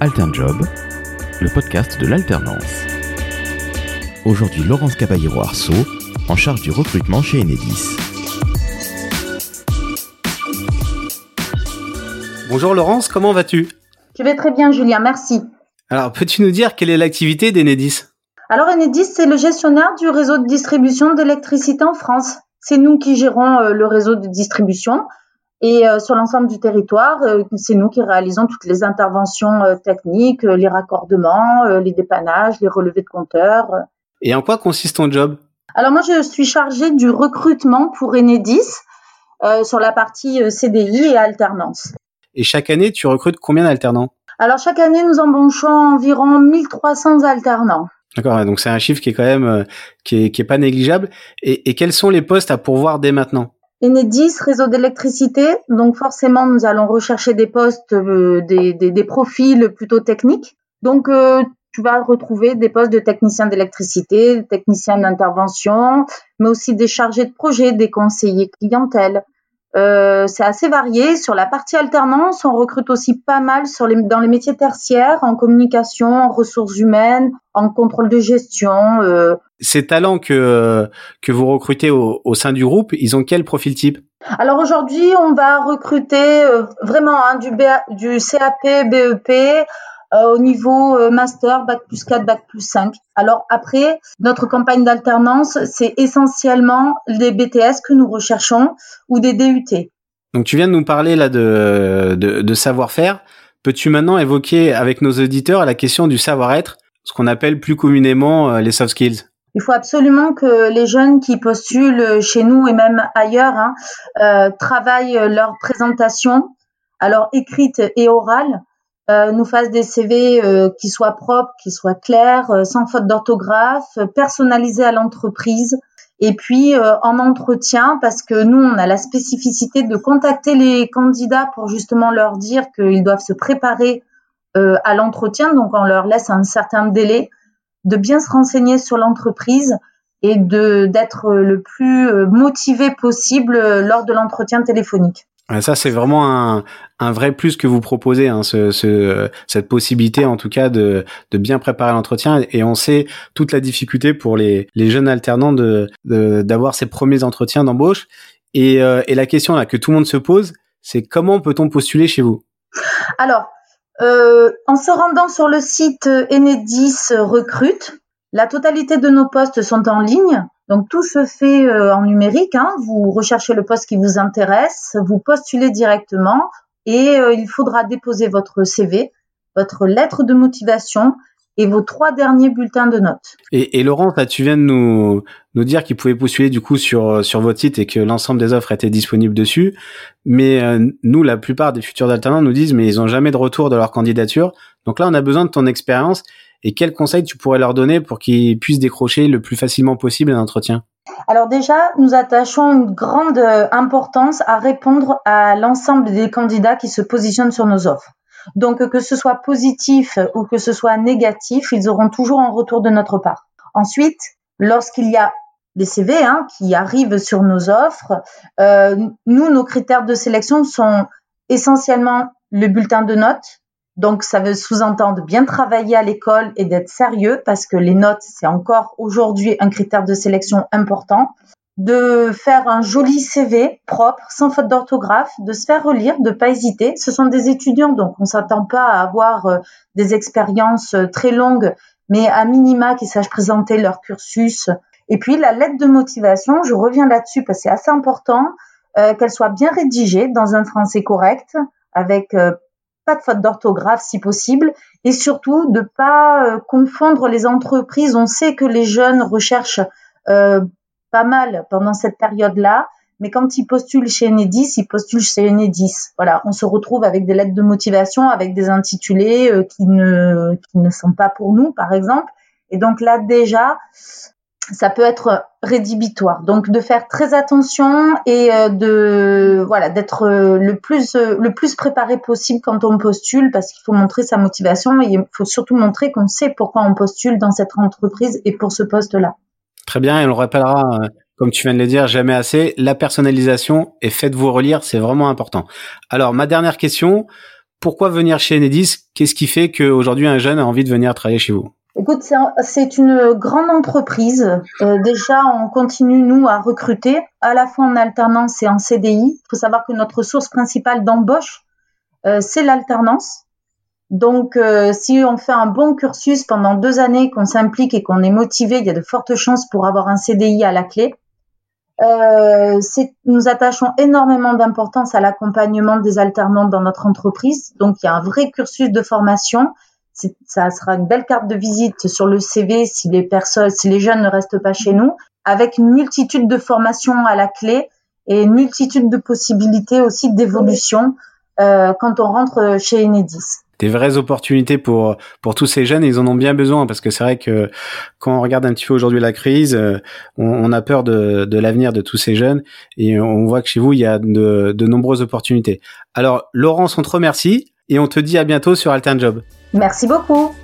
Alternjob, le podcast de l'alternance. Aujourd'hui, Laurence Caballero-Arceau, en charge du recrutement chez Enedis. Bonjour Laurence, comment vas-tu? Je vais très bien Julien, merci. Alors, peux-tu nous dire quelle est l'activité d'Enedis? Alors Enedis, c'est le gestionnaire du réseau de distribution d'électricité en France. C'est nous qui gérons euh, le réseau de distribution et euh, sur l'ensemble du territoire, euh, c'est nous qui réalisons toutes les interventions euh, techniques, les raccordements, les dépannages, les relevés de compteurs. Et en quoi consiste ton job? Alors moi, je suis chargée du recrutement pour Enedis sur la partie CDI et alternance. Et chaque année, tu recrutes combien d'alternants? Alors chaque année, nous embauchons environ 1300 alternants. D'accord, donc c'est un chiffre qui est quand même qui est, qui est pas négligeable. Et, et quels sont les postes à pourvoir dès maintenant? Enedis, réseau d'électricité. Donc forcément, nous allons rechercher des postes, euh, des, profils plutôt techniques. Donc euh, tu vas retrouver des postes de technicien d'électricité, technicien d'intervention, mais aussi des chargés de projet, des conseillers clientèle, euh, c'est assez varié. Sur la partie alternance, on recrute aussi pas mal sur les, dans les métiers tertiaires, en communication, en ressources humaines, en contrôle de gestion. Euh. Ces talents que que vous recrutez au, au, sein du groupe, ils ont quel profil type? Alors aujourd'hui, on va recruter euh, vraiment hein, du, BA, du CAP, BEP, euh, au niveau euh, master, bac plus 4, bac plus 5. Alors après, notre campagne d'alternance, c'est essentiellement des BTS que nous recherchons ou des DUT. Donc tu viens de nous parler là de, de, de savoir-faire. Peux-tu maintenant évoquer avec nos auditeurs la question du savoir-être, ce qu'on appelle plus communément euh, les soft skills? Il faut absolument que les jeunes qui postulent chez nous et même ailleurs hein, euh, travaillent leur présentation, alors écrite et orale, euh, nous fassent des CV euh, qui soient propres, qui soient clairs, euh, sans faute d'orthographe, personnalisés à l'entreprise. Et puis en entretien, parce que nous, on a la spécificité de contacter les candidats pour justement leur dire qu'ils doivent se préparer à l'entretien. Donc on leur laisse un certain délai de bien se renseigner sur l'entreprise et de d'être le plus motivé possible lors de l'entretien téléphonique. Ça, c'est vraiment un, un, vrai plus que vous proposez, hein, ce, ce, cette possibilité en tout cas de, de bien préparer l'entretien. Et on sait toute la difficulté pour les, les jeunes alternants de d'avoir ces premiers entretiens d'embauche. Et, euh, et la question là que tout le monde se pose, c'est comment peut-on postuler chez vous? Alors, euh, en se rendant sur le site Enedis Recrute, la totalité de nos postes sont en ligne. Donc tout se fait euh, en numérique. Hein. Vous recherchez le poste qui vous intéresse, vous postulez directement et euh, il faudra déposer votre CV, votre lettre de motivation et vos trois derniers bulletins de notes. Et, et Laurent, là, tu viens de nous, dire qu'il pouvait postuler du coup sur, sur votre site et que l'ensemble des offres étaient disponibles dessus. Mais euh, nous, la plupart des futurs alternants nous disent mais ils n'ont jamais de retour de leur candidature. Donc là, on a besoin de ton expérience et quels conseils tu pourrais leur donner pour qu'ils puissent décrocher le plus facilement possible un entretien? Alors déjà, nous attachons une grande euh, importance à répondre à l'ensemble des candidats qui se positionnent sur nos offres. Donc que ce soit positif ou que ce soit négatif, ils auront toujours un retour de notre part. Ensuite, lorsqu'il y a des CV hein, qui arrivent sur nos offres, euh, nous, nos critères de sélection sont essentiellement le bulletin de notes, donc, ça veut sous-entendre bien travailler à l'école et d'être sérieux parce que les notes, c'est encore aujourd'hui un critère de sélection important. De faire un joli CV propre, sans faute d'orthographe, de se faire relire, de pas hésiter. Ce sont des étudiants, donc on s'attend pas à avoir euh, des expériences euh, très longues, mais à minima qui sachent présenter leur cursus. Et puis la lettre de motivation, je reviens là-dessus parce que c'est assez important euh, qu'elle soit bien rédigée dans un français correct, avec pas de faute d'orthographe si possible, et surtout de pas euh, confondre les entreprises. On sait que les jeunes recherchent euh, pas mal pendant cette période-là, mais quand ils postulent chez Enedis, ils postulent chez Enedis. Voilà, on se retrouve avec des lettres de motivation, avec des intitulés euh, qui ne qui ne sont pas pour nous, par exemple. Et donc là déjà, ça peut être rédhibitoire. Donc de faire très attention et euh, de voilà d'être euh, le plus euh, le plus préparé possible quand on postule parce qu'il faut montrer sa motivation et il faut surtout montrer qu'on sait pourquoi on postule dans cette entreprise et pour ce poste-là. Très bien, et on le rappellera comme tu viens de le dire jamais assez, la personnalisation et faites-vous relire, c'est vraiment important. Alors ma dernière question, pourquoi venir chez Enedis? Qu'est-ce qui fait qu'aujourd'hui un jeune a envie de venir travailler chez vous? Écoute, c'est une grande entreprise. Euh, déjà, on continue, nous, à recruter, à la fois en alternance et en CDI. Il faut savoir que notre source principale d'embauche, euh, c'est l'alternance. Donc, euh, si on fait un bon cursus pendant deux années, qu'on s'implique et qu'on est motivé, il y a de fortes chances pour avoir un CDI à la clé. Euh, nous attachons énormément d'importance à l'accompagnement des alternants dans notre entreprise. Donc, il y a un vrai cursus de formation. Ça sera une belle carte de visite sur le CV si les personnes, si les jeunes ne restent pas chez nous, avec une multitude de formations à la clé et une multitude de possibilités aussi d'évolution euh, quand on rentre chez Enedis des vraies opportunités pour pour tous ces jeunes. ils en ont bien besoin parce que c'est vrai que quand on regarde un petit peu aujourd'hui la crise, euh, on, a peur de, de l'avenir de tous ces jeunes et on voit que chez vous il y a de, de nombreuses opportunités. Alors Laurence, on te remercie et on te dit à bientôt sur Altern Job. Merci beaucoup.